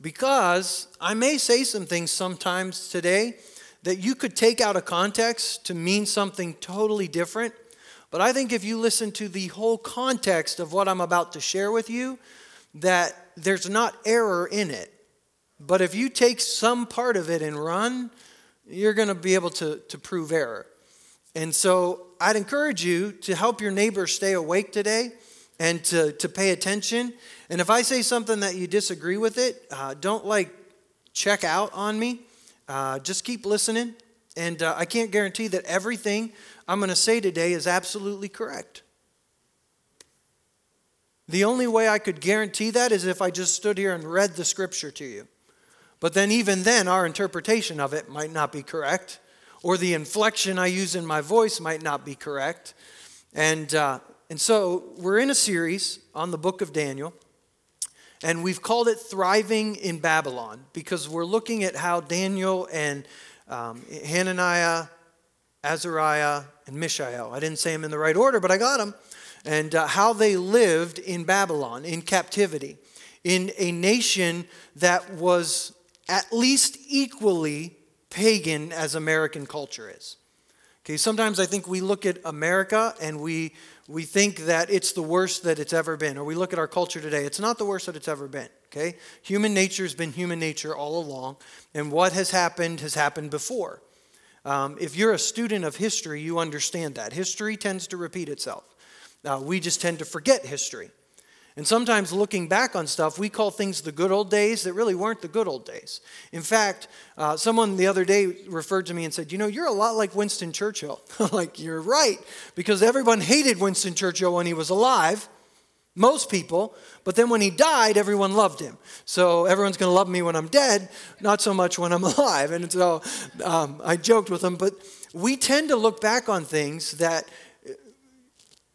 because I may say some things sometimes today that you could take out of context to mean something totally different. But I think if you listen to the whole context of what I'm about to share with you, that there's not error in it. But if you take some part of it and run, you're going to be able to, to prove error. And so I'd encourage you to help your neighbor stay awake today and to, to pay attention. And if I say something that you disagree with it, uh, don't like check out on me. Uh, just keep listening. And uh, I can't guarantee that everything I'm going to say today is absolutely correct. The only way I could guarantee that is if I just stood here and read the scripture to you. But then, even then, our interpretation of it might not be correct, or the inflection I use in my voice might not be correct. And, uh, and so, we're in a series on the book of Daniel, and we've called it Thriving in Babylon because we're looking at how Daniel and um, Hananiah, Azariah, and Mishael, I didn't say them in the right order, but I got them, and uh, how they lived in Babylon in captivity, in a nation that was at least equally pagan as American culture is. Okay, sometimes I think we look at America and we, we think that it's the worst that it's ever been, or we look at our culture today, it's not the worst that it's ever been. Okay? Human nature has been human nature all along, and what has happened has happened before. Um, if you're a student of history, you understand that. History tends to repeat itself. Uh, we just tend to forget history. And sometimes looking back on stuff, we call things the good old days that really weren't the good old days. In fact, uh, someone the other day referred to me and said, You know, you're a lot like Winston Churchill. like, you're right, because everyone hated Winston Churchill when he was alive, most people, but then when he died, everyone loved him. So everyone's going to love me when I'm dead, not so much when I'm alive. And so um, I joked with him, but we tend to look back on things that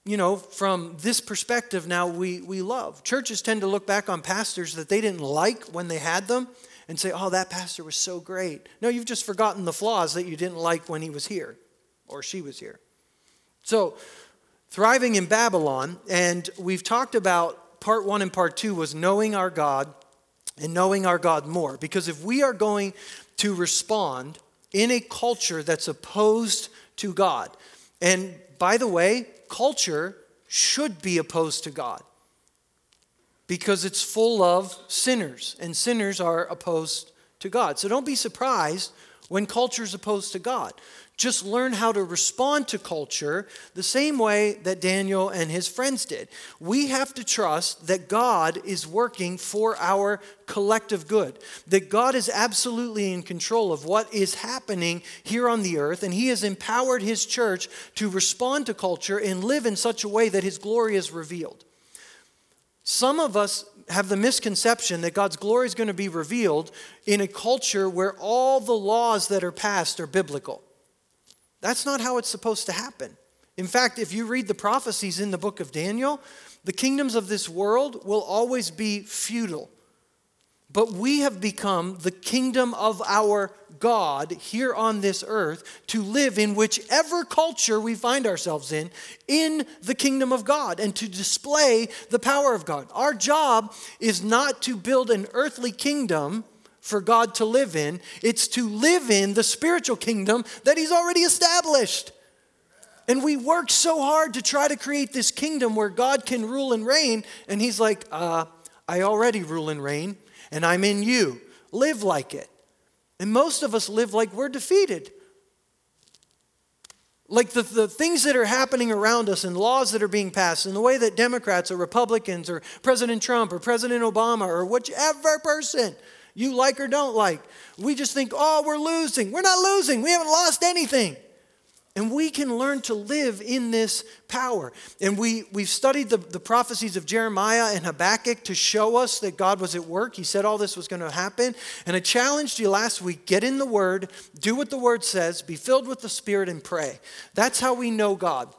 you know, from this perspective now we, we love. Churches tend to look back on pastors that they didn't like when they had them and say, oh, that pastor was so great. No, you've just forgotten the flaws that you didn't like when he was here or she was here. So, thriving in Babylon, and we've talked about part one and part two was knowing our God and knowing our God more. Because if we are going to respond in a culture that's opposed to God, and by the way, culture should be opposed to God because it's full of sinners, and sinners are opposed to God. So don't be surprised when culture is opposed to God. Just learn how to respond to culture the same way that Daniel and his friends did. We have to trust that God is working for our collective good, that God is absolutely in control of what is happening here on the earth, and He has empowered His church to respond to culture and live in such a way that His glory is revealed. Some of us have the misconception that God's glory is going to be revealed in a culture where all the laws that are passed are biblical. That's not how it's supposed to happen. In fact, if you read the prophecies in the book of Daniel, the kingdoms of this world will always be feudal. But we have become the kingdom of our God here on this earth to live in whichever culture we find ourselves in, in the kingdom of God, and to display the power of God. Our job is not to build an earthly kingdom for God to live in, it's to live in the spiritual kingdom that He's already established. And we work so hard to try to create this kingdom where God can rule and reign. And He's like, uh, I already rule and reign, and I'm in you. Live like it. And most of us live like we're defeated. Like the, the things that are happening around us and laws that are being passed, and the way that Democrats or Republicans or President Trump or President Obama or whichever person you like or don't like. We just think, oh, we're losing. We're not losing. We haven't lost anything. And we can learn to live in this power. And we, we've studied the, the prophecies of Jeremiah and Habakkuk to show us that God was at work. He said all this was going to happen. And I challenged you last week get in the Word, do what the Word says, be filled with the Spirit, and pray. That's how we know God.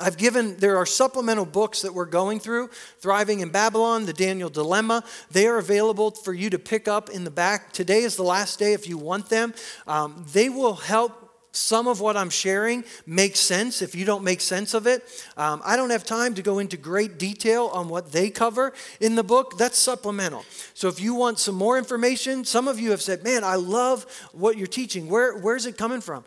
I've given, there are supplemental books that we're going through Thriving in Babylon, The Daniel Dilemma. They are available for you to pick up in the back. Today is the last day if you want them. Um, they will help some of what I'm sharing makes sense. If you don't make sense of it, um, I don't have time to go into great detail on what they cover in the book. That's supplemental. So if you want some more information, some of you have said, Man, I love what you're teaching. Where, where's it coming from?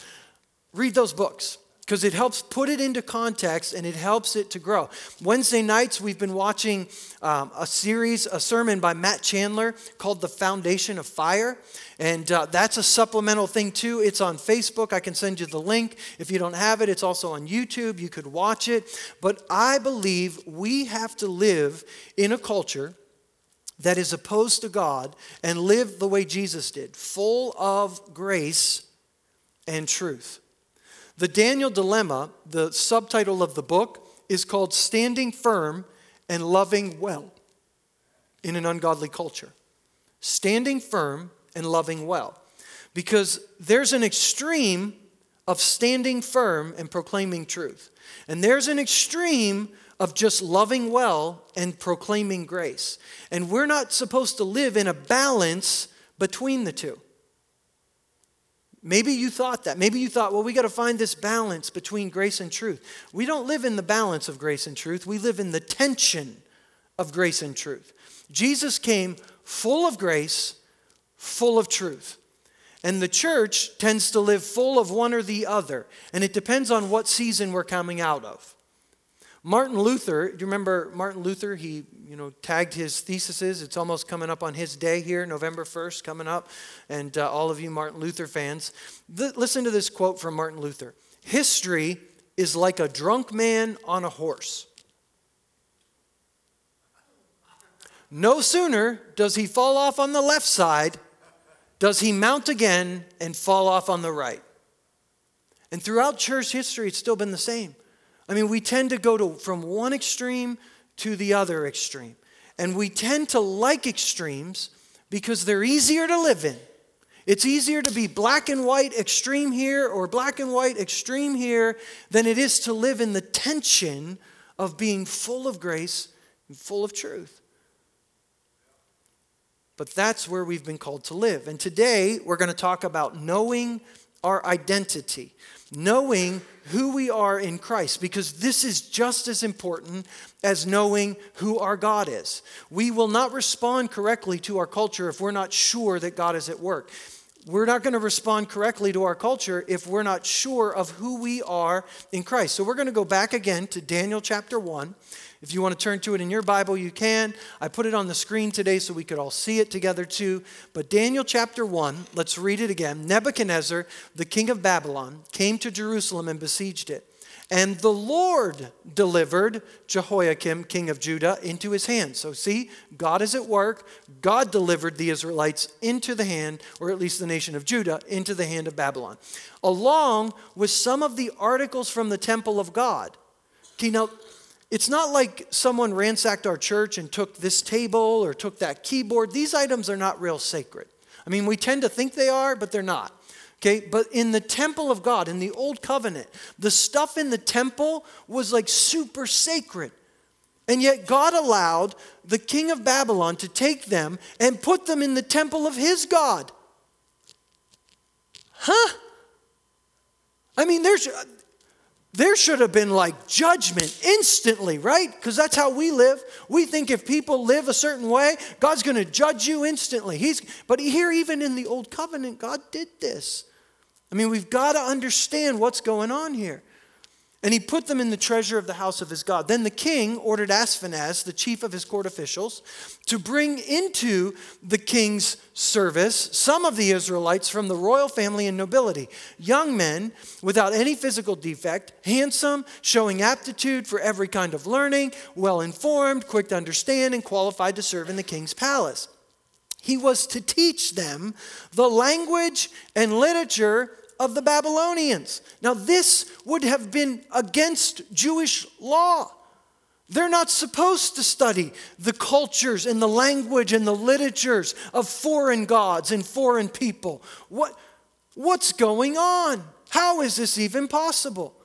Read those books because it helps put it into context and it helps it to grow. Wednesday nights, we've been watching um, a series, a sermon by Matt Chandler called The Foundation of Fire. And uh, that's a supplemental thing too. It's on Facebook. I can send you the link. If you don't have it, it's also on YouTube. You could watch it. But I believe we have to live in a culture that is opposed to God and live the way Jesus did, full of grace and truth. The Daniel Dilemma, the subtitle of the book, is called Standing Firm and Loving Well in an Ungodly Culture. Standing Firm and Loving Well. Because there's an extreme of standing firm and proclaiming truth, and there's an extreme of just loving well and proclaiming grace. And we're not supposed to live in a balance between the two. Maybe you thought that. Maybe you thought, well, we got to find this balance between grace and truth. We don't live in the balance of grace and truth, we live in the tension of grace and truth. Jesus came full of grace, full of truth. And the church tends to live full of one or the other. And it depends on what season we're coming out of. Martin Luther, do you remember Martin Luther? He, you know, tagged his theses. It's almost coming up on his day here, November 1st, coming up. And uh, all of you Martin Luther fans, th- listen to this quote from Martin Luther History is like a drunk man on a horse. No sooner does he fall off on the left side, does he mount again and fall off on the right. And throughout church history, it's still been the same. I mean, we tend to go to, from one extreme to the other extreme. And we tend to like extremes because they're easier to live in. It's easier to be black and white extreme here or black and white extreme here than it is to live in the tension of being full of grace and full of truth. But that's where we've been called to live. And today we're going to talk about knowing our identity knowing who we are in Christ, because this is just as important as knowing who our God is. We will not respond correctly to our culture if we're not sure that God is at work. We're not going to respond correctly to our culture if we're not sure of who we are in Christ. So we're going to go back again to Daniel chapter 1. If you want to turn to it in your Bible, you can. I put it on the screen today so we could all see it together too. But Daniel chapter 1, let's read it again. Nebuchadnezzar, the king of Babylon, came to Jerusalem and besieged it. And the Lord delivered Jehoiakim, king of Judah, into his hand. So, see, God is at work. God delivered the Israelites into the hand, or at least the nation of Judah, into the hand of Babylon, along with some of the articles from the temple of God. Okay, now it's not like someone ransacked our church and took this table or took that keyboard. These items are not real sacred. I mean, we tend to think they are, but they're not. Okay, but in the temple of God, in the old covenant, the stuff in the temple was like super sacred. And yet God allowed the king of Babylon to take them and put them in the temple of his God. Huh? I mean, there's there should have been like judgment instantly, right? Because that's how we live. We think if people live a certain way, God's going to judge you instantly. He's, but here, even in the Old Covenant, God did this. I mean, we've got to understand what's going on here and he put them in the treasure of the house of his God. Then the king ordered Ashpenaz, the chief of his court officials, to bring into the king's service some of the Israelites from the royal family and nobility, young men without any physical defect, handsome, showing aptitude for every kind of learning, well informed, quick to understand, and qualified to serve in the king's palace. He was to teach them the language and literature of the Babylonians. Now, this would have been against Jewish law. They're not supposed to study the cultures and the language and the literatures of foreign gods and foreign people. What, what's going on? How is this even possible?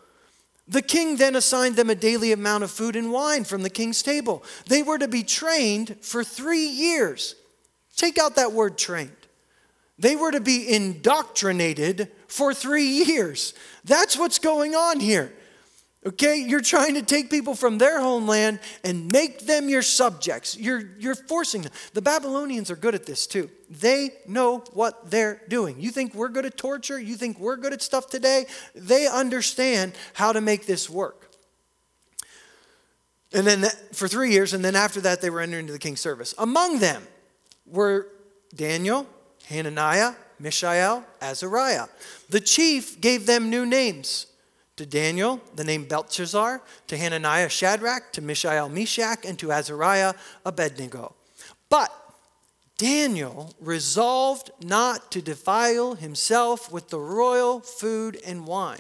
The king then assigned them a daily amount of food and wine from the king's table. They were to be trained for three years. Take out that word trained. They were to be indoctrinated for three years. That's what's going on here. Okay, you're trying to take people from their homeland and make them your subjects. You're, you're forcing them. The Babylonians are good at this too. They know what they're doing. You think we're good at torture? You think we're good at stuff today? They understand how to make this work. And then for three years, and then after that, they were entered into the king's service. Among them were Daniel, Hananiah, Mishael, Azariah. The chief gave them new names. To Daniel, the name Belteshazzar, to Hananiah, Shadrach, to Mishael, Meshach, and to Azariah, Abednego. But Daniel resolved not to defile himself with the royal food and wine.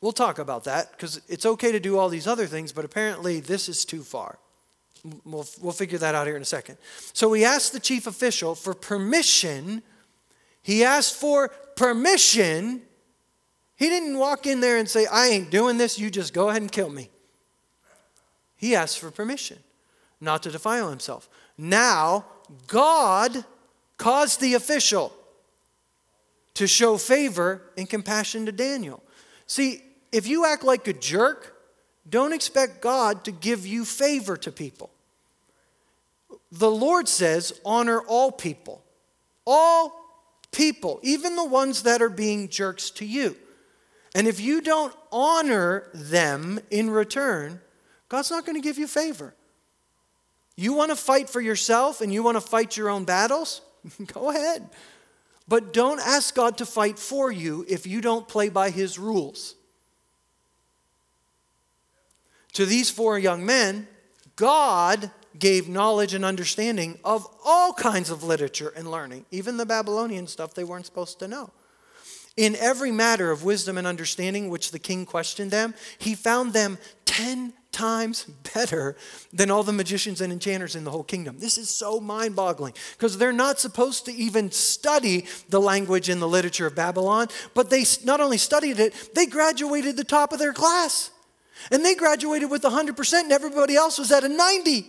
We'll talk about that because it's okay to do all these other things, but apparently this is too far. We'll, we'll figure that out here in a second. So he asked the chief official for permission. He asked for permission. He didn't walk in there and say, I ain't doing this, you just go ahead and kill me. He asked for permission not to defile himself. Now, God caused the official to show favor and compassion to Daniel. See, if you act like a jerk, don't expect God to give you favor to people. The Lord says, honor all people. All people, even the ones that are being jerks to you. And if you don't honor them in return, God's not going to give you favor. You want to fight for yourself and you want to fight your own battles? Go ahead. But don't ask God to fight for you if you don't play by his rules. To these four young men, God gave knowledge and understanding of all kinds of literature and learning, even the Babylonian stuff they weren't supposed to know. In every matter of wisdom and understanding which the king questioned them, he found them 10 times better than all the magicians and enchanters in the whole kingdom. This is so mind boggling because they're not supposed to even study the language and the literature of Babylon, but they not only studied it, they graduated the top of their class. And they graduated with 100%, and everybody else was at a 90.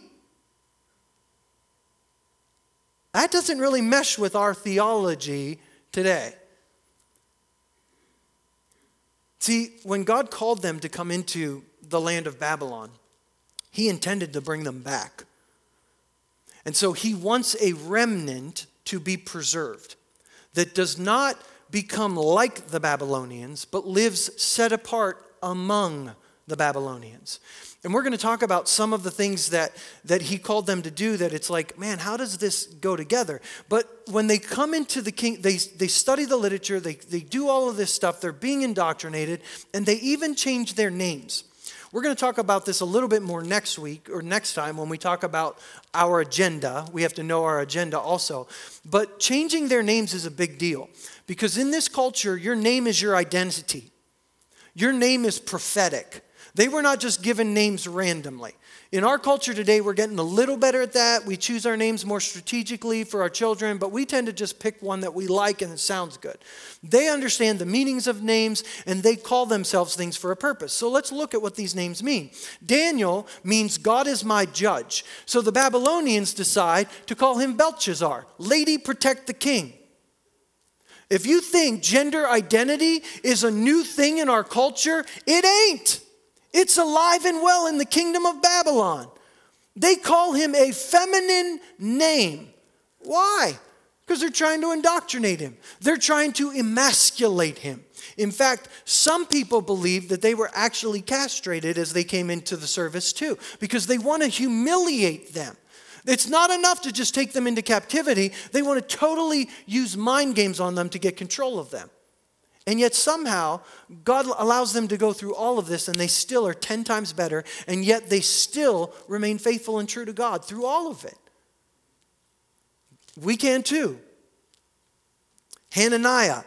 That doesn't really mesh with our theology today. See, when God called them to come into the land of Babylon, He intended to bring them back. And so He wants a remnant to be preserved that does not become like the Babylonians, but lives set apart among the Babylonians. And we're going to talk about some of the things that, that he called them to do that it's like, man, how does this go together? But when they come into the king, they, they study the literature, they, they do all of this stuff, they're being indoctrinated, and they even change their names. We're going to talk about this a little bit more next week or next time when we talk about our agenda. We have to know our agenda also. But changing their names is a big deal because in this culture, your name is your identity, your name is prophetic. They were not just given names randomly. In our culture today, we're getting a little better at that. We choose our names more strategically for our children, but we tend to just pick one that we like and it sounds good. They understand the meanings of names and they call themselves things for a purpose. So let's look at what these names mean. Daniel means God is my judge. So the Babylonians decide to call him Belshazzar, Lady Protect the King. If you think gender identity is a new thing in our culture, it ain't. It's alive and well in the kingdom of Babylon. They call him a feminine name. Why? Because they're trying to indoctrinate him, they're trying to emasculate him. In fact, some people believe that they were actually castrated as they came into the service too, because they want to humiliate them. It's not enough to just take them into captivity, they want to totally use mind games on them to get control of them. And yet, somehow, God allows them to go through all of this and they still are 10 times better, and yet they still remain faithful and true to God through all of it. We can too. Hananiah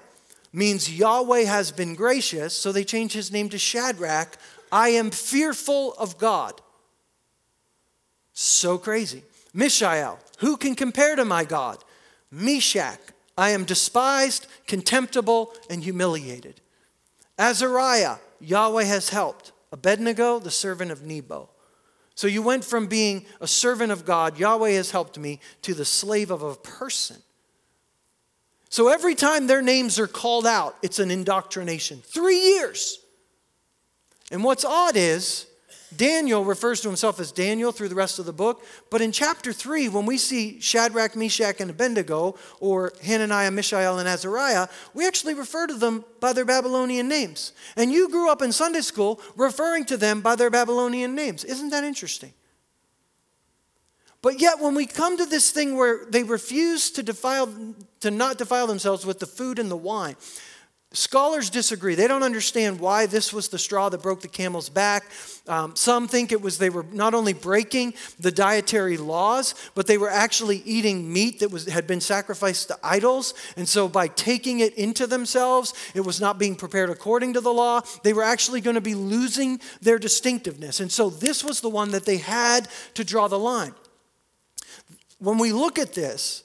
means Yahweh has been gracious, so they changed his name to Shadrach. I am fearful of God. So crazy. Mishael, who can compare to my God? Meshach, I am despised, contemptible, and humiliated. Azariah, Yahweh has helped. Abednego, the servant of Nebo. So you went from being a servant of God, Yahweh has helped me, to the slave of a person. So every time their names are called out, it's an indoctrination. Three years. And what's odd is, Daniel refers to himself as Daniel through the rest of the book, but in chapter 3, when we see Shadrach, Meshach, and Abednego, or Hananiah, Mishael, and Azariah, we actually refer to them by their Babylonian names. And you grew up in Sunday school referring to them by their Babylonian names. Isn't that interesting? But yet, when we come to this thing where they refuse to defile, to not defile themselves with the food and the wine, Scholars disagree. They don't understand why this was the straw that broke the camel's back. Um, some think it was they were not only breaking the dietary laws, but they were actually eating meat that was, had been sacrificed to idols. And so, by taking it into themselves, it was not being prepared according to the law. They were actually going to be losing their distinctiveness. And so, this was the one that they had to draw the line. When we look at this,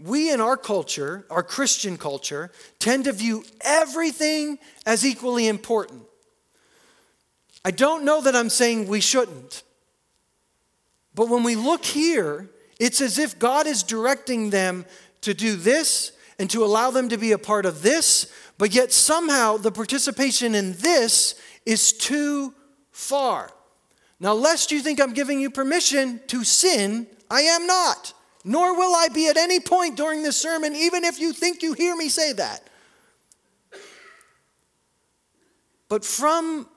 we in our culture, our Christian culture, tend to view everything as equally important. I don't know that I'm saying we shouldn't. But when we look here, it's as if God is directing them to do this and to allow them to be a part of this, but yet somehow the participation in this is too far. Now, lest you think I'm giving you permission to sin, I am not nor will I be at any point during this sermon, even if you think you hear me say that. But from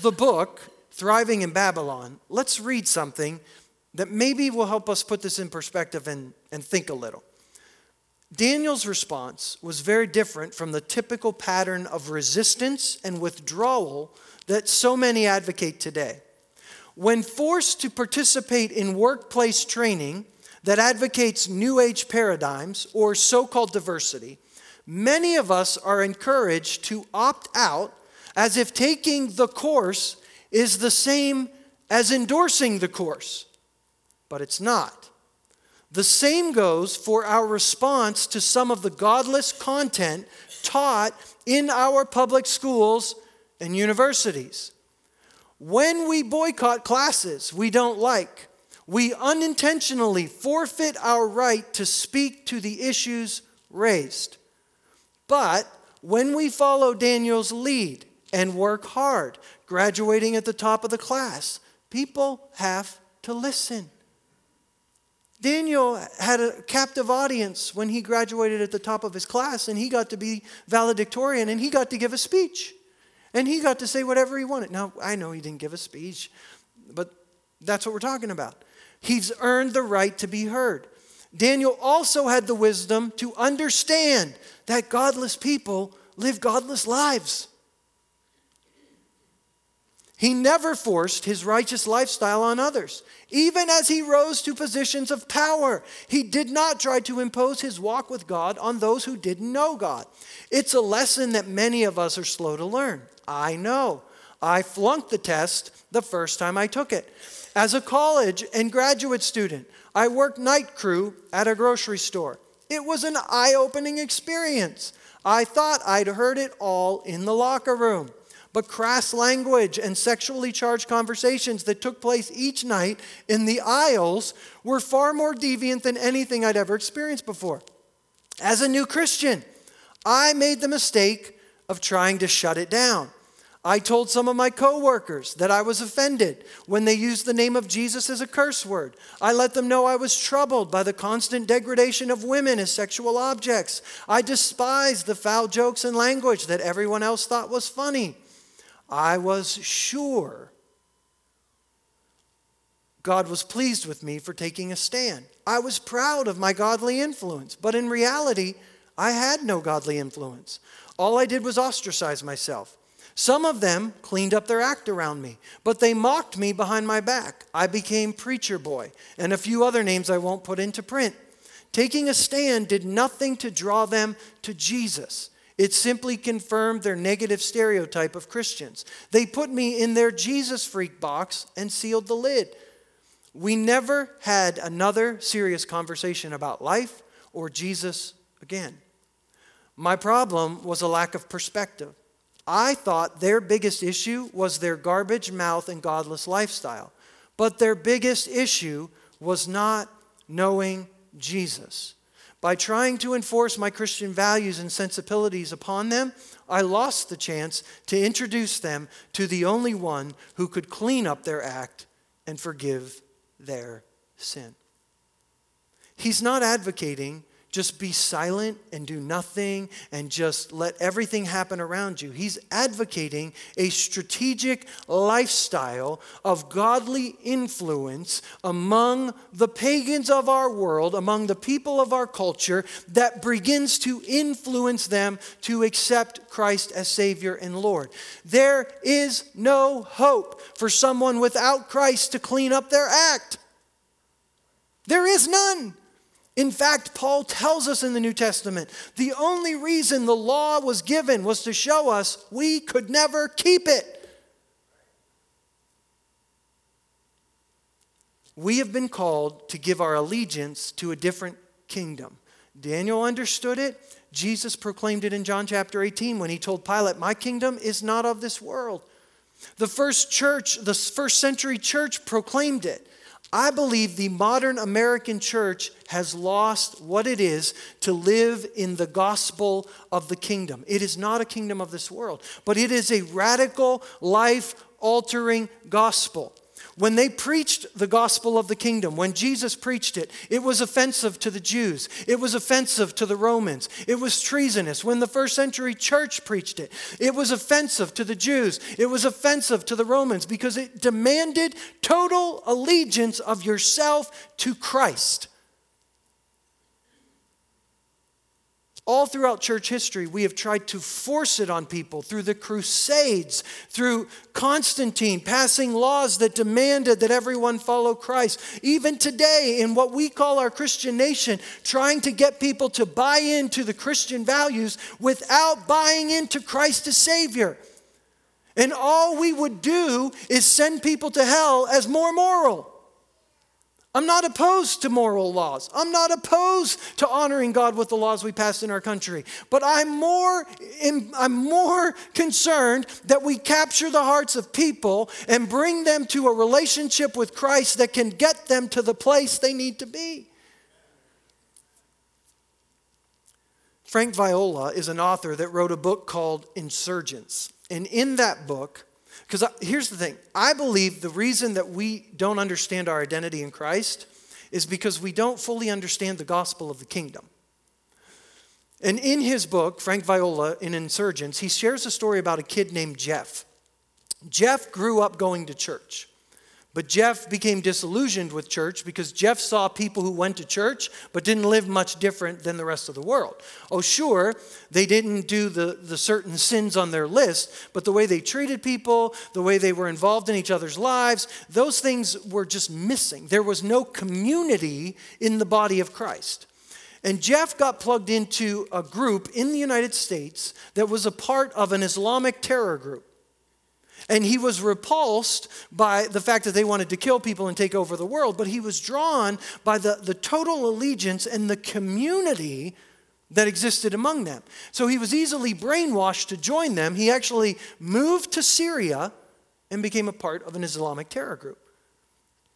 the book, Thriving in Babylon, let's read something that maybe will help us put this in perspective and, and think a little. Daniel's response was very different from the typical pattern of resistance and withdrawal that so many advocate today. When forced to participate in workplace training, that advocates New Age paradigms or so called diversity, many of us are encouraged to opt out as if taking the course is the same as endorsing the course. But it's not. The same goes for our response to some of the godless content taught in our public schools and universities. When we boycott classes we don't like, we unintentionally forfeit our right to speak to the issues raised. But when we follow Daniel's lead and work hard, graduating at the top of the class, people have to listen. Daniel had a captive audience when he graduated at the top of his class, and he got to be valedictorian, and he got to give a speech. And he got to say whatever he wanted. Now, I know he didn't give a speech, but that's what we're talking about. He's earned the right to be heard. Daniel also had the wisdom to understand that godless people live godless lives. He never forced his righteous lifestyle on others. Even as he rose to positions of power, he did not try to impose his walk with God on those who didn't know God. It's a lesson that many of us are slow to learn. I know. I flunked the test the first time I took it. As a college and graduate student, I worked night crew at a grocery store. It was an eye opening experience. I thought I'd heard it all in the locker room. But crass language and sexually charged conversations that took place each night in the aisles were far more deviant than anything I'd ever experienced before. As a new Christian, I made the mistake of trying to shut it down. I told some of my coworkers that I was offended when they used the name of Jesus as a curse word. I let them know I was troubled by the constant degradation of women as sexual objects. I despised the foul jokes and language that everyone else thought was funny. I was sure God was pleased with me for taking a stand. I was proud of my godly influence, but in reality, I had no godly influence. All I did was ostracize myself. Some of them cleaned up their act around me, but they mocked me behind my back. I became preacher boy, and a few other names I won't put into print. Taking a stand did nothing to draw them to Jesus. It simply confirmed their negative stereotype of Christians. They put me in their Jesus freak box and sealed the lid. We never had another serious conversation about life or Jesus again. My problem was a lack of perspective. I thought their biggest issue was their garbage mouth and godless lifestyle. But their biggest issue was not knowing Jesus. By trying to enforce my Christian values and sensibilities upon them, I lost the chance to introduce them to the only one who could clean up their act and forgive their sin. He's not advocating just be silent and do nothing and just let everything happen around you. He's advocating a strategic lifestyle of godly influence among the pagans of our world, among the people of our culture, that begins to influence them to accept Christ as Savior and Lord. There is no hope for someone without Christ to clean up their act. There is none. In fact, Paul tells us in the New Testament the only reason the law was given was to show us we could never keep it. We have been called to give our allegiance to a different kingdom. Daniel understood it. Jesus proclaimed it in John chapter 18 when he told Pilate, My kingdom is not of this world. The first church, the first century church proclaimed it. I believe the modern American church has lost what it is to live in the gospel of the kingdom. It is not a kingdom of this world, but it is a radical, life altering gospel. When they preached the gospel of the kingdom, when Jesus preached it, it was offensive to the Jews. It was offensive to the Romans. It was treasonous. When the first century church preached it, it was offensive to the Jews. It was offensive to the Romans because it demanded total allegiance of yourself to Christ. All throughout church history, we have tried to force it on people through the Crusades, through Constantine passing laws that demanded that everyone follow Christ. Even today, in what we call our Christian nation, trying to get people to buy into the Christian values without buying into Christ as Savior. And all we would do is send people to hell as more moral. I'm not opposed to moral laws. I'm not opposed to honoring God with the laws we pass in our country. But I'm more, I'm more concerned that we capture the hearts of people and bring them to a relationship with Christ that can get them to the place they need to be. Frank Viola is an author that wrote a book called Insurgents. And in that book, because uh, here's the thing I believe the reason that we don't understand our identity in Christ is because we don't fully understand the gospel of the kingdom. And in his book, Frank Viola, in Insurgents, he shares a story about a kid named Jeff. Jeff grew up going to church. But Jeff became disillusioned with church because Jeff saw people who went to church but didn't live much different than the rest of the world. Oh, sure, they didn't do the, the certain sins on their list, but the way they treated people, the way they were involved in each other's lives, those things were just missing. There was no community in the body of Christ. And Jeff got plugged into a group in the United States that was a part of an Islamic terror group. And he was repulsed by the fact that they wanted to kill people and take over the world, but he was drawn by the, the total allegiance and the community that existed among them. So he was easily brainwashed to join them. He actually moved to Syria and became a part of an Islamic terror group.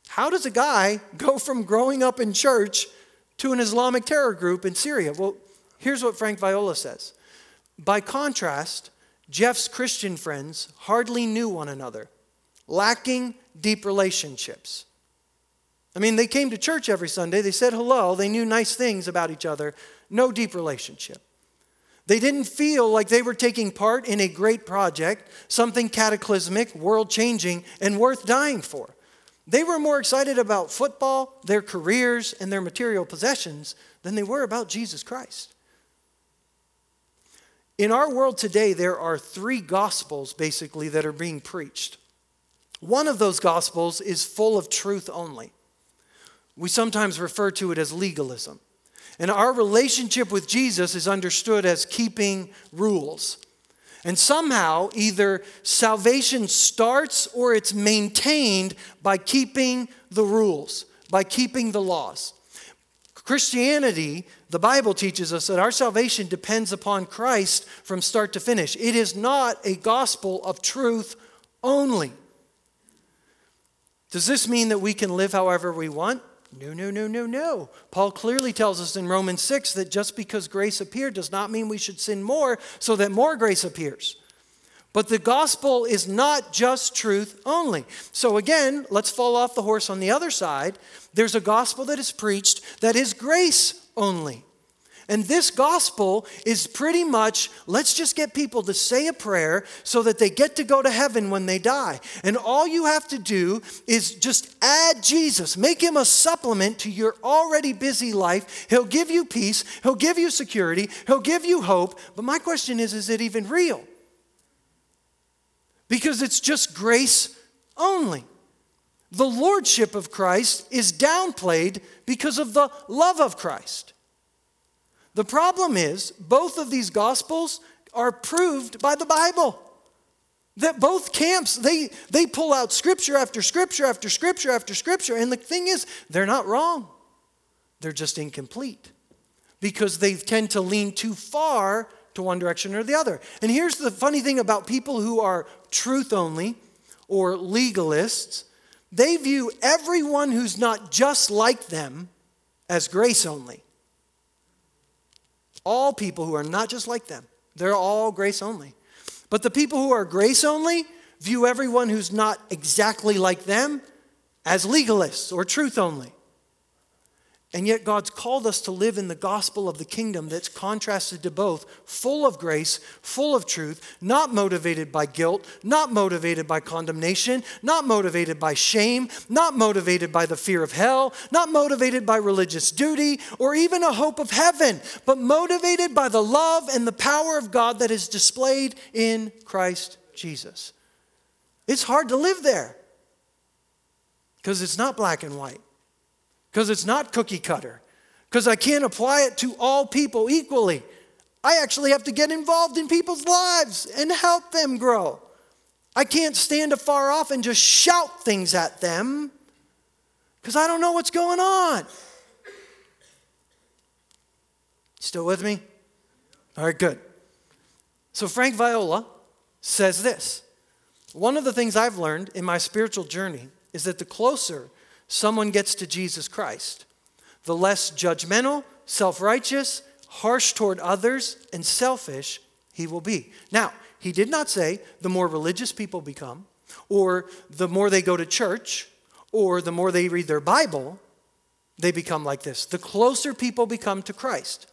How does a guy go from growing up in church to an Islamic terror group in Syria? Well, here's what Frank Viola says. By contrast, Jeff's Christian friends hardly knew one another, lacking deep relationships. I mean, they came to church every Sunday, they said hello, they knew nice things about each other, no deep relationship. They didn't feel like they were taking part in a great project, something cataclysmic, world changing, and worth dying for. They were more excited about football, their careers, and their material possessions than they were about Jesus Christ. In our world today, there are three gospels basically that are being preached. One of those gospels is full of truth only. We sometimes refer to it as legalism. And our relationship with Jesus is understood as keeping rules. And somehow, either salvation starts or it's maintained by keeping the rules, by keeping the laws. Christianity, the Bible teaches us that our salvation depends upon Christ from start to finish. It is not a gospel of truth only. Does this mean that we can live however we want? No, no, no, no, no. Paul clearly tells us in Romans 6 that just because grace appeared does not mean we should sin more so that more grace appears. But the gospel is not just truth only. So again, let's fall off the horse on the other side. There's a gospel that is preached that is grace only. And this gospel is pretty much let's just get people to say a prayer so that they get to go to heaven when they die. And all you have to do is just add Jesus, make him a supplement to your already busy life. He'll give you peace, he'll give you security, he'll give you hope. But my question is is it even real? Because it's just grace only. The lordship of Christ is downplayed because of the love of Christ. The problem is, both of these gospels are proved by the Bible. That both camps, they, they pull out scripture after scripture after scripture after scripture. And the thing is, they're not wrong, they're just incomplete because they tend to lean too far to one direction or the other. And here's the funny thing about people who are truth only or legalists they view everyone who's not just like them as grace only all people who are not just like them. They're all grace only. But the people who are grace only view everyone who's not exactly like them as legalists or truth only. And yet, God's called us to live in the gospel of the kingdom that's contrasted to both, full of grace, full of truth, not motivated by guilt, not motivated by condemnation, not motivated by shame, not motivated by the fear of hell, not motivated by religious duty or even a hope of heaven, but motivated by the love and the power of God that is displayed in Christ Jesus. It's hard to live there because it's not black and white because it's not cookie cutter, because I can't apply it to all people equally. I actually have to get involved in people's lives and help them grow. I can't stand afar off and just shout things at them because I don't know what's going on. Still with me? All right, good. So, Frank Viola says this One of the things I've learned in my spiritual journey is that the closer someone gets to Jesus Christ, the less judgmental, self righteous, harsh toward others, and selfish he will be. Now, he did not say the more religious people become, or the more they go to church, or the more they read their Bible, they become like this. The closer people become to Christ.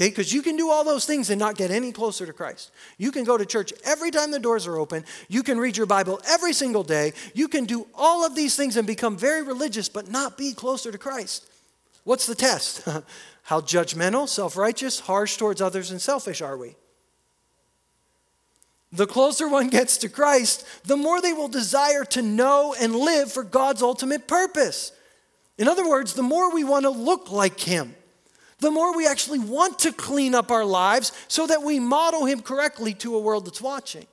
Okay, because you can do all those things and not get any closer to Christ. You can go to church every time the doors are open. You can read your Bible every single day. You can do all of these things and become very religious, but not be closer to Christ. What's the test? How judgmental, self righteous, harsh towards others, and selfish are we? The closer one gets to Christ, the more they will desire to know and live for God's ultimate purpose. In other words, the more we want to look like Him the more we actually want to clean up our lives so that we model Him correctly to a world that's watching.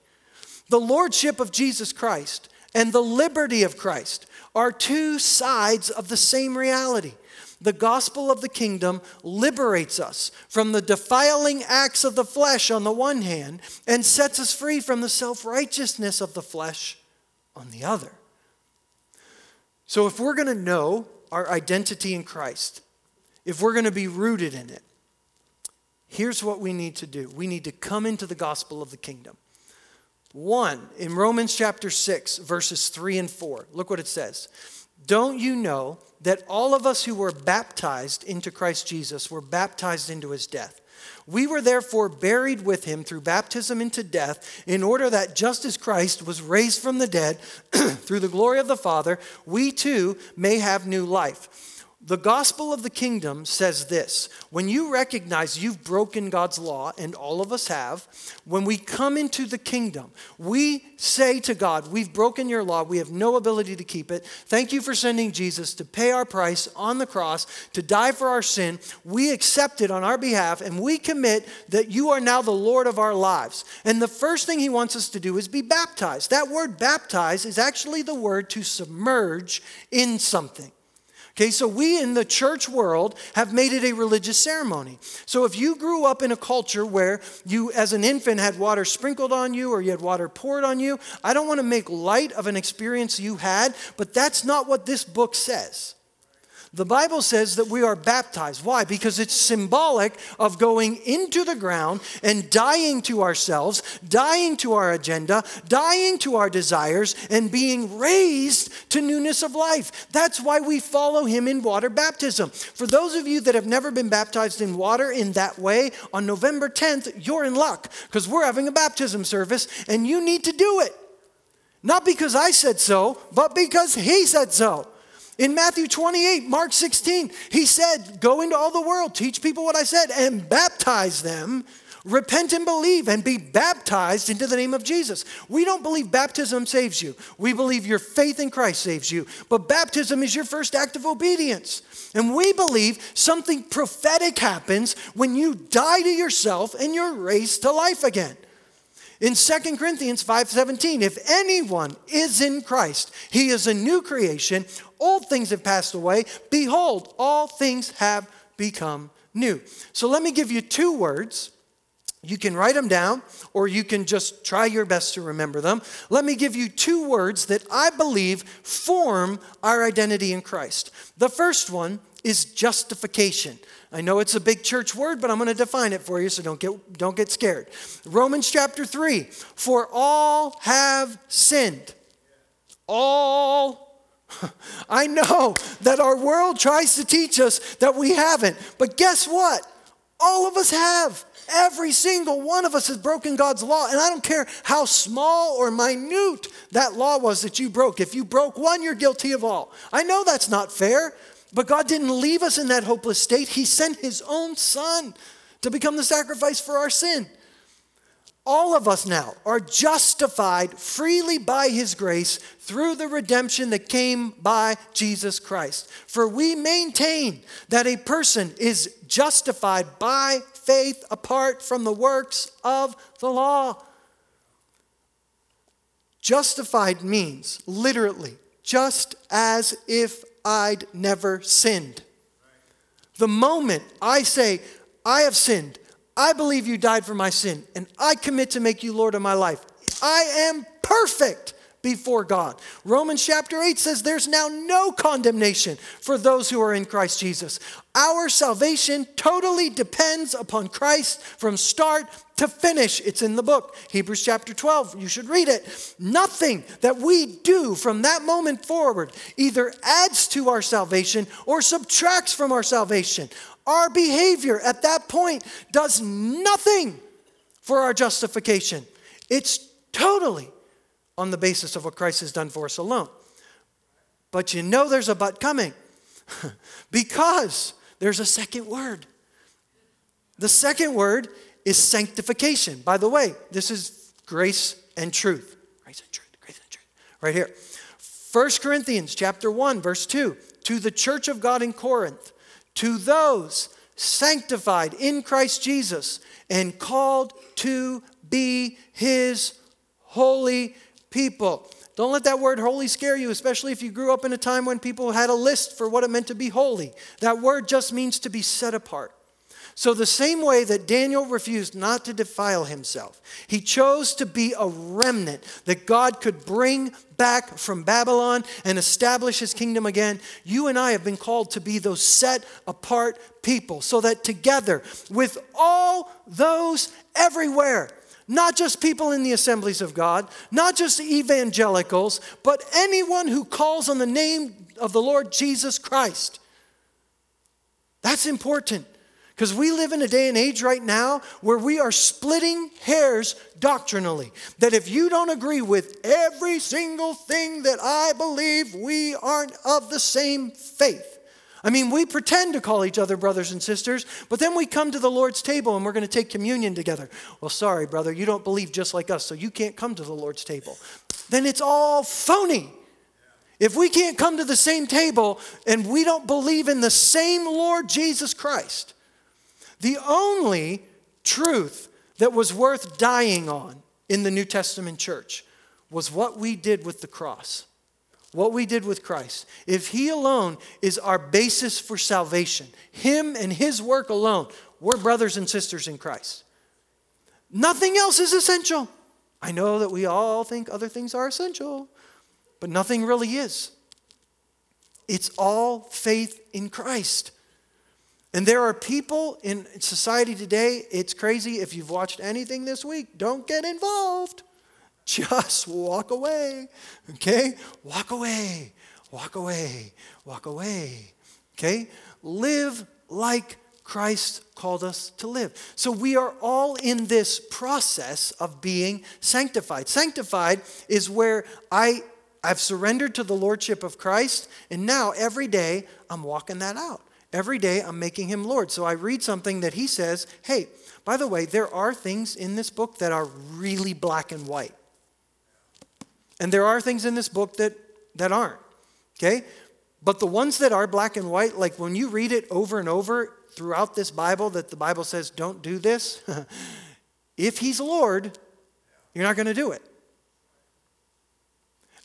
The Lordship of Jesus Christ and the liberty of Christ are two sides of the same reality. The gospel of the kingdom liberates us from the defiling acts of the flesh on the one hand and sets us free from the self righteousness of the flesh on the other. So, if we're going to know our identity in Christ, if we're going to be rooted in it, here's what we need to do we need to come into the gospel of the kingdom. One, in Romans chapter 6, verses 3 and 4, look what it says. Don't you know that all of us who were baptized into Christ Jesus were baptized into his death? We were therefore buried with him through baptism into death, in order that just as Christ was raised from the dead through the glory of the Father, we too may have new life. The gospel of the kingdom says this when you recognize you've broken God's law, and all of us have, when we come into the kingdom, we say to God, We've broken your law, we have no ability to keep it. Thank you for sending Jesus to pay our price on the cross, to die for our sin. We accept it on our behalf, and we commit that you are now the Lord of our lives. And the first thing he wants us to do is be baptized. That word baptize is actually the word to submerge in something. Okay, so we in the church world have made it a religious ceremony. So if you grew up in a culture where you, as an infant, had water sprinkled on you or you had water poured on you, I don't want to make light of an experience you had, but that's not what this book says. The Bible says that we are baptized. Why? Because it's symbolic of going into the ground and dying to ourselves, dying to our agenda, dying to our desires, and being raised to newness of life. That's why we follow Him in water baptism. For those of you that have never been baptized in water in that way, on November 10th, you're in luck because we're having a baptism service and you need to do it. Not because I said so, but because He said so. In Matthew 28, Mark 16, he said, Go into all the world, teach people what I said, and baptize them. Repent and believe and be baptized into the name of Jesus. We don't believe baptism saves you. We believe your faith in Christ saves you. But baptism is your first act of obedience. And we believe something prophetic happens when you die to yourself and you're raised to life again. In 2 Corinthians 5:17, if anyone is in Christ, he is a new creation. Old things have passed away. Behold, all things have become new. So let me give you two words. You can write them down or you can just try your best to remember them. Let me give you two words that I believe form our identity in Christ. The first one is justification. I know it's a big church word, but I'm going to define it for you, so don't get, don't get scared. Romans chapter 3 For all have sinned. All. I know that our world tries to teach us that we haven't, but guess what? All of us have. Every single one of us has broken God's law, and I don't care how small or minute that law was that you broke. If you broke one, you're guilty of all. I know that's not fair, but God didn't leave us in that hopeless state. He sent His own Son to become the sacrifice for our sin. All of us now are justified freely by His grace through the redemption that came by Jesus Christ. For we maintain that a person is justified by faith apart from the works of the law. Justified means literally just as if I'd never sinned. The moment I say, I have sinned, I believe you died for my sin, and I commit to make you Lord of my life, I am perfect before God. Romans chapter 8 says there's now no condemnation for those who are in Christ Jesus. Our salvation totally depends upon Christ from start to finish. It's in the book, Hebrews chapter 12. You should read it. Nothing that we do from that moment forward either adds to our salvation or subtracts from our salvation. Our behavior at that point does nothing for our justification. It's totally on the basis of what Christ has done for us alone. But you know there's a but coming because there's a second word. The second word is sanctification. By the way, this is grace and truth. Grace and truth, grace and truth. Right here. 1 Corinthians chapter 1 verse 2. To the church of God in Corinth, to those sanctified in Christ Jesus and called to be his holy people. Don't let that word holy scare you, especially if you grew up in a time when people had a list for what it meant to be holy. That word just means to be set apart. So, the same way that Daniel refused not to defile himself, he chose to be a remnant that God could bring back from Babylon and establish his kingdom again. You and I have been called to be those set apart people so that together with all those everywhere, not just people in the assemblies of God, not just evangelicals, but anyone who calls on the name of the Lord Jesus Christ. That's important because we live in a day and age right now where we are splitting hairs doctrinally. That if you don't agree with every single thing that I believe, we aren't of the same faith. I mean, we pretend to call each other brothers and sisters, but then we come to the Lord's table and we're going to take communion together. Well, sorry, brother, you don't believe just like us, so you can't come to the Lord's table. Then it's all phony. If we can't come to the same table and we don't believe in the same Lord Jesus Christ, the only truth that was worth dying on in the New Testament church was what we did with the cross what we did with Christ, if He alone is our basis for salvation, Him and His work alone, we're brothers and sisters in Christ. Nothing else is essential. I know that we all think other things are essential, but nothing really is. It's all faith in Christ. And there are people in society today, it's crazy. If you've watched anything this week, don't get involved. Just walk away. Okay? Walk away. Walk away. Walk away. Okay? Live like Christ called us to live. So we are all in this process of being sanctified. Sanctified is where I I've surrendered to the lordship of Christ and now every day I'm walking that out. Every day I'm making him Lord. So I read something that he says, "Hey, by the way, there are things in this book that are really black and white. And there are things in this book that that aren't. Okay? But the ones that are black and white, like when you read it over and over, throughout this Bible that the Bible says, don't do this, if He's Lord, you're not going to do it.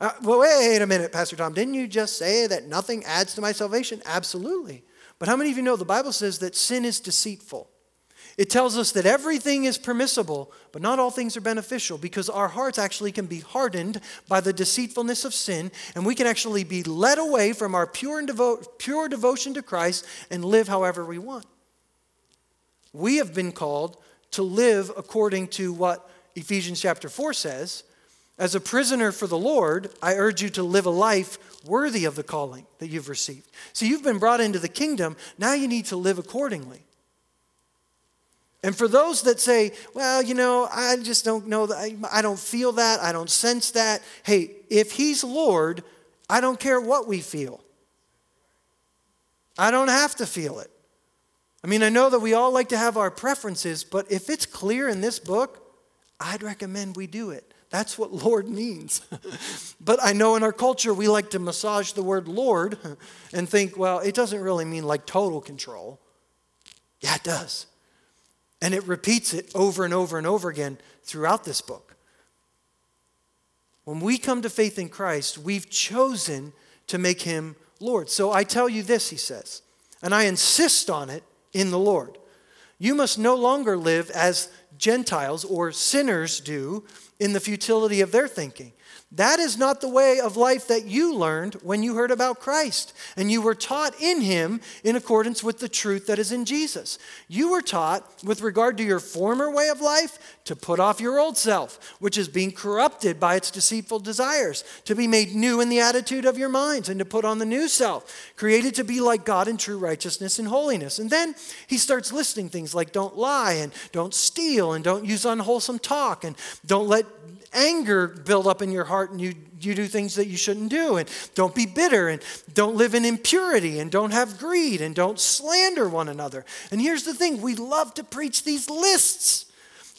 Uh, well, wait a minute, Pastor Tom. Didn't you just say that nothing adds to my salvation? Absolutely. But how many of you know the Bible says that sin is deceitful? It tells us that everything is permissible, but not all things are beneficial because our hearts actually can be hardened by the deceitfulness of sin, and we can actually be led away from our pure, and devo- pure devotion to Christ and live however we want. We have been called to live according to what Ephesians chapter 4 says. As a prisoner for the Lord, I urge you to live a life worthy of the calling that you've received. So you've been brought into the kingdom, now you need to live accordingly. And for those that say, well, you know, I just don't know that, I don't feel that, I don't sense that, hey, if He's Lord, I don't care what we feel. I don't have to feel it. I mean, I know that we all like to have our preferences, but if it's clear in this book, I'd recommend we do it. That's what Lord means. but I know in our culture we like to massage the word Lord and think, well, it doesn't really mean like total control. Yeah, it does. And it repeats it over and over and over again throughout this book. When we come to faith in Christ, we've chosen to make him Lord. So I tell you this, he says, and I insist on it in the Lord. You must no longer live as Gentiles or sinners do in the futility of their thinking. That is not the way of life that you learned when you heard about Christ and you were taught in Him in accordance with the truth that is in Jesus. You were taught, with regard to your former way of life, to put off your old self, which is being corrupted by its deceitful desires, to be made new in the attitude of your minds, and to put on the new self, created to be like God in true righteousness and holiness. And then He starts listing things like don't lie and don't steal and don't use unwholesome talk and don't let anger build up in your heart and you, you do things that you shouldn't do. And don't be bitter and don't live in impurity and don't have greed and don't slander one another. And here's the thing we love to preach these lists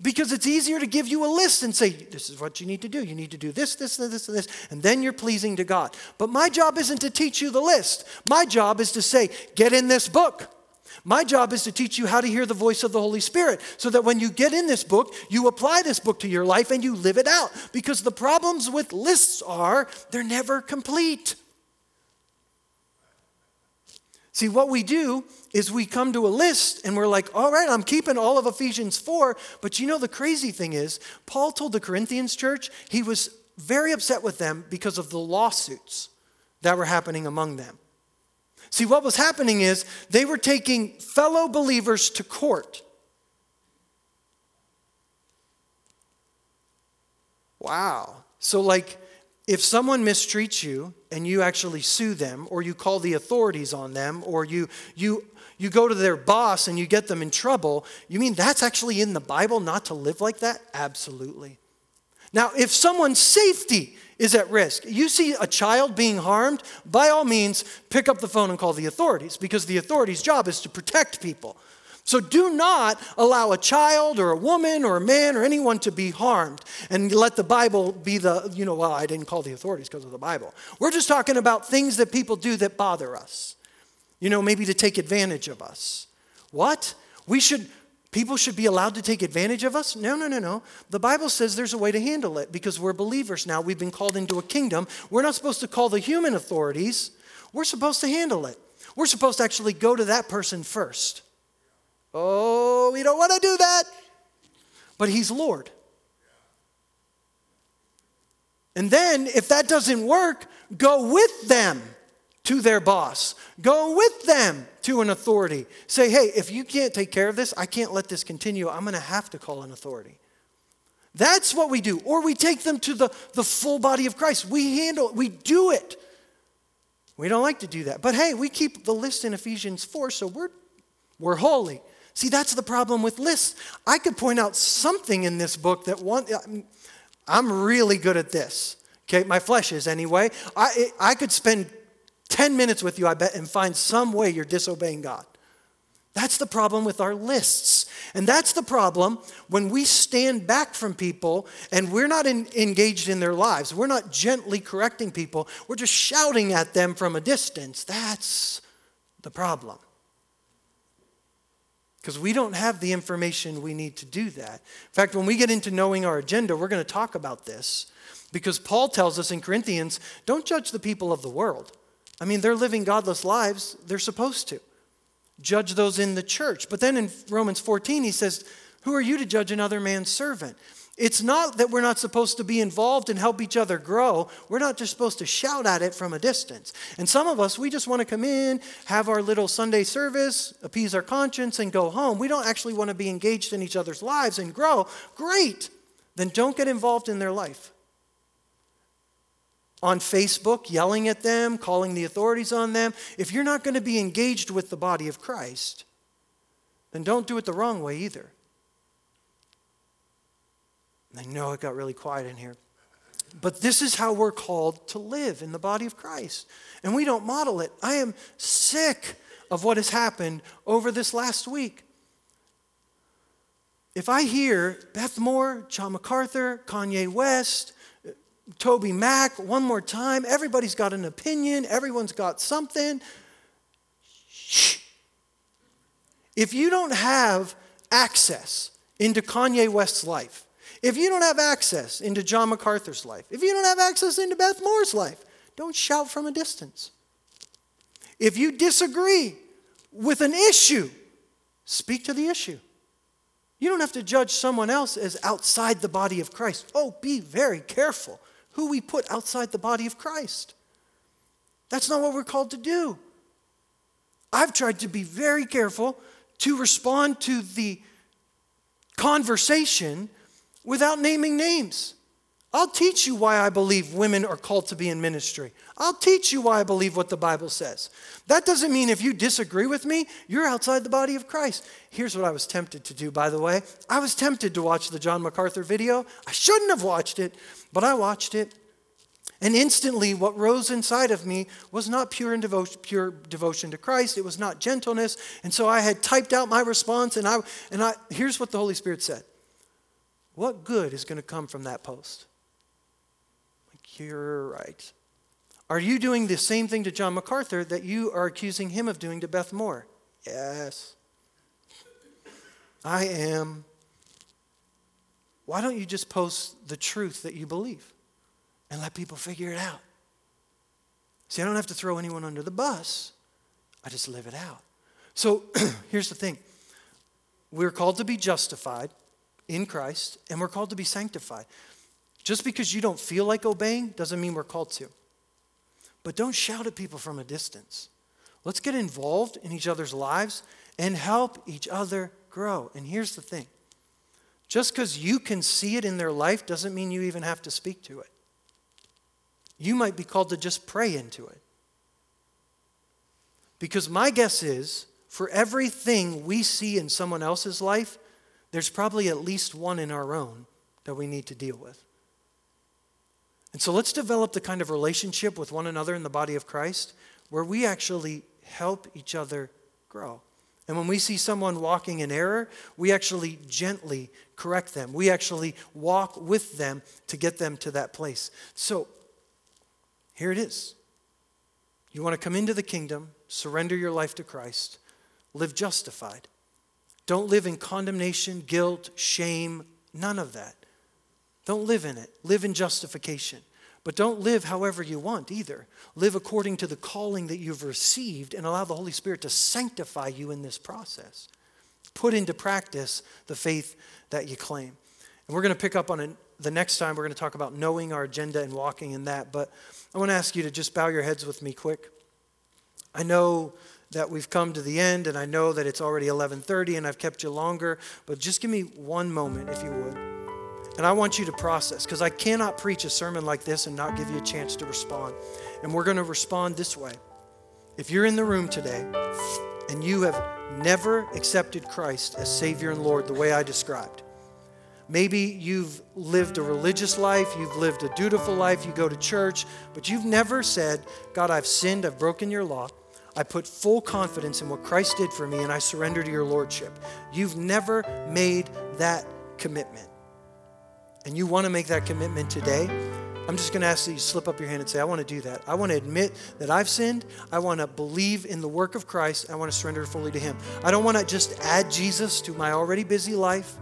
because it's easier to give you a list and say, this is what you need to do. You need to do this, this, and this, and this, and then you're pleasing to God. But my job isn't to teach you the list. My job is to say, get in this book. My job is to teach you how to hear the voice of the Holy Spirit so that when you get in this book, you apply this book to your life and you live it out. Because the problems with lists are they're never complete. See, what we do is we come to a list and we're like, all right, I'm keeping all of Ephesians 4. But you know, the crazy thing is, Paul told the Corinthians church he was very upset with them because of the lawsuits that were happening among them. See, what was happening is they were taking fellow believers to court. Wow. So, like, if someone mistreats you and you actually sue them, or you call the authorities on them, or you, you, you go to their boss and you get them in trouble, you mean that's actually in the Bible not to live like that? Absolutely. Now, if someone's safety is at risk. You see a child being harmed, by all means, pick up the phone and call the authorities because the authorities' job is to protect people. So do not allow a child or a woman or a man or anyone to be harmed and let the Bible be the, you know, well, I didn't call the authorities because of the Bible. We're just talking about things that people do that bother us. You know, maybe to take advantage of us. What? We should people should be allowed to take advantage of us? No, no, no, no. The Bible says there's a way to handle it because we're believers now. We've been called into a kingdom. We're not supposed to call the human authorities, we're supposed to handle it. We're supposed to actually go to that person first. Oh, we don't want to do that. But He's Lord. And then, if that doesn't work, go with them to their boss. Go with them to an authority. Say, hey, if you can't take care of this, I can't let this continue. I'm going to have to call an authority. That's what we do. Or we take them to the, the full body of Christ. We handle it, we do it. We don't like to do that. But hey, we keep the list in Ephesians 4, so we're, we're holy. See, that's the problem with lists. I could point out something in this book that one, uh, I'm really good at this. Okay, my flesh is anyway. I, I could spend 10 minutes with you, I bet, and find some way you're disobeying God. That's the problem with our lists. And that's the problem when we stand back from people and we're not in, engaged in their lives. We're not gently correcting people. We're just shouting at them from a distance. That's the problem. Because we don't have the information we need to do that. In fact, when we get into knowing our agenda, we're going to talk about this. Because Paul tells us in Corinthians don't judge the people of the world. I mean, they're living godless lives, they're supposed to judge those in the church. But then in Romans 14, he says, Who are you to judge another man's servant? It's not that we're not supposed to be involved and help each other grow. We're not just supposed to shout at it from a distance. And some of us, we just want to come in, have our little Sunday service, appease our conscience, and go home. We don't actually want to be engaged in each other's lives and grow. Great. Then don't get involved in their life on Facebook, yelling at them, calling the authorities on them, if you're not going to be engaged with the body of Christ, then don't do it the wrong way either. I know it got really quiet in here. But this is how we're called to live in the body of Christ. And we don't model it. I am sick of what has happened over this last week. If I hear Beth Moore, John MacArthur, Kanye West, TobyMac one more time. Everybody's got an opinion, everyone's got something. Shh. If you don't have access into Kanye West's life, if you don't have access into John MacArthur's life, if you don't have access into Beth Moore's life, don't shout from a distance. If you disagree with an issue, speak to the issue. You don't have to judge someone else as outside the body of Christ. Oh, be very careful who we put outside the body of Christ. That's not what we're called to do. I've tried to be very careful to respond to the conversation without naming names. I'll teach you why I believe women are called to be in ministry. I'll teach you why I believe what the Bible says. That doesn't mean if you disagree with me, you're outside the body of Christ. Here's what I was tempted to do, by the way. I was tempted to watch the John MacArthur video. I shouldn't have watched it, but I watched it. And instantly, what rose inside of me was not pure, devotion, pure devotion to Christ. It was not gentleness. And so I had typed out my response, and I, and I, here's what the Holy Spirit said What good is going to come from that post? You're right. Are you doing the same thing to John MacArthur that you are accusing him of doing to Beth Moore? Yes. I am. Why don't you just post the truth that you believe and let people figure it out? See, I don't have to throw anyone under the bus, I just live it out. So here's the thing we're called to be justified in Christ, and we're called to be sanctified. Just because you don't feel like obeying doesn't mean we're called to. But don't shout at people from a distance. Let's get involved in each other's lives and help each other grow. And here's the thing just because you can see it in their life doesn't mean you even have to speak to it. You might be called to just pray into it. Because my guess is for everything we see in someone else's life, there's probably at least one in our own that we need to deal with. And so let's develop the kind of relationship with one another in the body of Christ where we actually help each other grow. And when we see someone walking in error, we actually gently correct them. We actually walk with them to get them to that place. So here it is. You want to come into the kingdom, surrender your life to Christ, live justified. Don't live in condemnation, guilt, shame, none of that. Don't live in it. Live in justification. But don't live however you want either. Live according to the calling that you've received and allow the Holy Spirit to sanctify you in this process. Put into practice the faith that you claim. And we're going to pick up on it the next time. We're going to talk about knowing our agenda and walking in that. But I want to ask you to just bow your heads with me quick. I know that we've come to the end and I know that it's already 11:30 and I've kept you longer, but just give me one moment if you would. And I want you to process because I cannot preach a sermon like this and not give you a chance to respond. And we're going to respond this way. If you're in the room today and you have never accepted Christ as Savior and Lord the way I described, maybe you've lived a religious life, you've lived a dutiful life, you go to church, but you've never said, God, I've sinned, I've broken your law. I put full confidence in what Christ did for me and I surrender to your Lordship. You've never made that commitment. And you want to make that commitment today. I'm just going to ask that you slip up your hand and say, I want to do that. I want to admit that I've sinned. I want to believe in the work of Christ. I want to surrender fully to Him. I don't want to just add Jesus to my already busy life.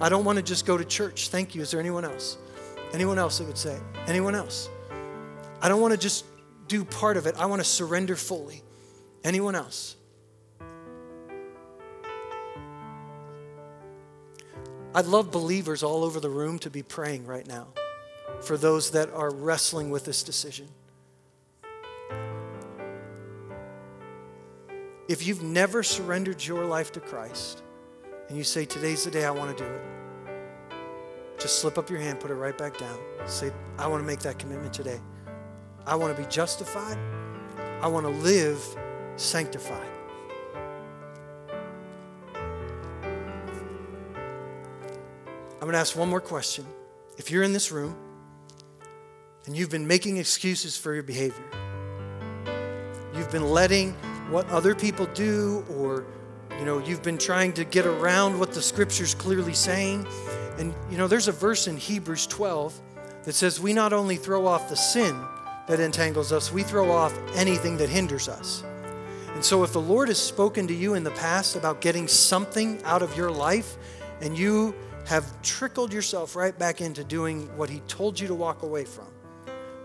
I don't want to just go to church. Thank you. Is there anyone else? Anyone else that would say? Anyone else? I don't want to just do part of it. I want to surrender fully. Anyone else? I'd love believers all over the room to be praying right now for those that are wrestling with this decision. If you've never surrendered your life to Christ and you say, Today's the day I want to do it, just slip up your hand, put it right back down. Say, I want to make that commitment today. I want to be justified. I want to live sanctified. I'm going to ask one more question. If you're in this room and you've been making excuses for your behavior, you've been letting what other people do or you know you've been trying to get around what the scripture's clearly saying and you know there's a verse in Hebrews 12 that says we not only throw off the sin that entangles us we throw off anything that hinders us and so, if the Lord has spoken to you in the past about getting something out of your life, and you have trickled yourself right back into doing what He told you to walk away from,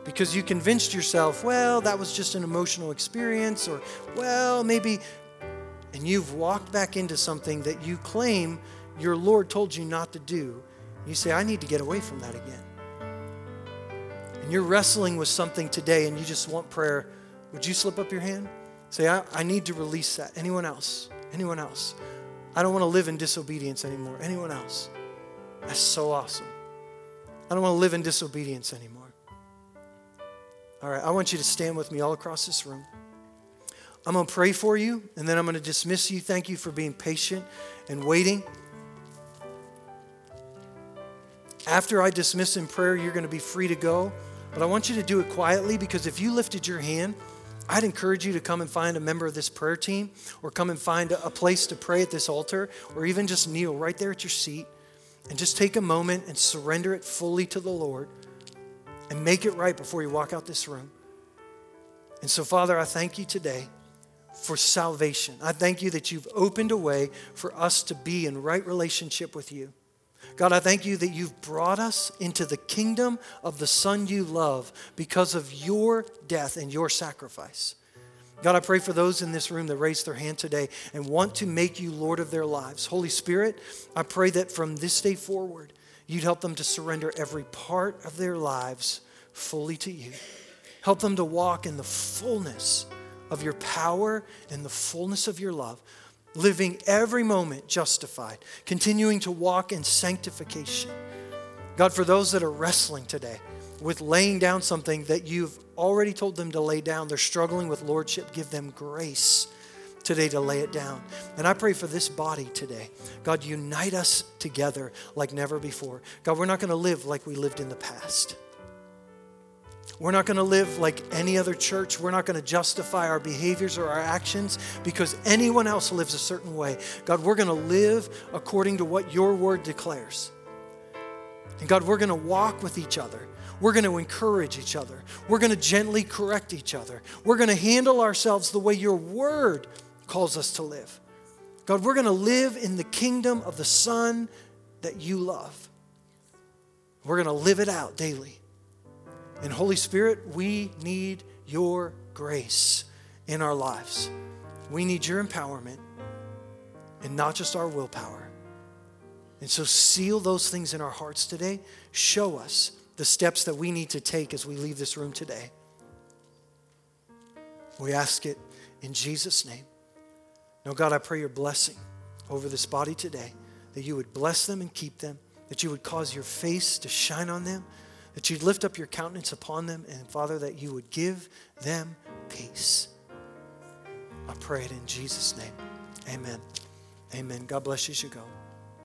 because you convinced yourself, well, that was just an emotional experience, or, well, maybe, and you've walked back into something that you claim your Lord told you not to do, you say, I need to get away from that again. And you're wrestling with something today and you just want prayer, would you slip up your hand? Say, I, I need to release that. Anyone else? Anyone else? I don't want to live in disobedience anymore. Anyone else? That's so awesome. I don't want to live in disobedience anymore. All right, I want you to stand with me all across this room. I'm going to pray for you, and then I'm going to dismiss you. Thank you for being patient and waiting. After I dismiss in prayer, you're going to be free to go. But I want you to do it quietly because if you lifted your hand, I'd encourage you to come and find a member of this prayer team or come and find a place to pray at this altar or even just kneel right there at your seat and just take a moment and surrender it fully to the Lord and make it right before you walk out this room. And so, Father, I thank you today for salvation. I thank you that you've opened a way for us to be in right relationship with you. God, I thank you that you've brought us into the kingdom of the Son you love because of your death and your sacrifice. God, I pray for those in this room that raised their hand today and want to make you Lord of their lives. Holy Spirit, I pray that from this day forward, you'd help them to surrender every part of their lives fully to you. Help them to walk in the fullness of your power and the fullness of your love living every moment justified, continuing to walk in sanctification. God, for those that are wrestling today with laying down something that you've already told them to lay down, they're struggling with lordship, give them grace today to lay it down. And I pray for this body today. God, unite us together like never before. God, we're not going to live like we lived in the past. We're not going to live like any other church. We're not going to justify our behaviors or our actions because anyone else lives a certain way. God, we're going to live according to what your word declares. And God, we're going to walk with each other. We're going to encourage each other. We're going to gently correct each other. We're going to handle ourselves the way your word calls us to live. God, we're going to live in the kingdom of the Son that you love. We're going to live it out daily. And Holy Spirit, we need your grace in our lives. We need your empowerment and not just our willpower. And so, seal those things in our hearts today. Show us the steps that we need to take as we leave this room today. We ask it in Jesus' name. Now, God, I pray your blessing over this body today, that you would bless them and keep them, that you would cause your face to shine on them, that you'd lift up your countenance upon them, and Father, that you would give them peace. I pray it in Jesus' name. Amen. Amen. God bless you as you go.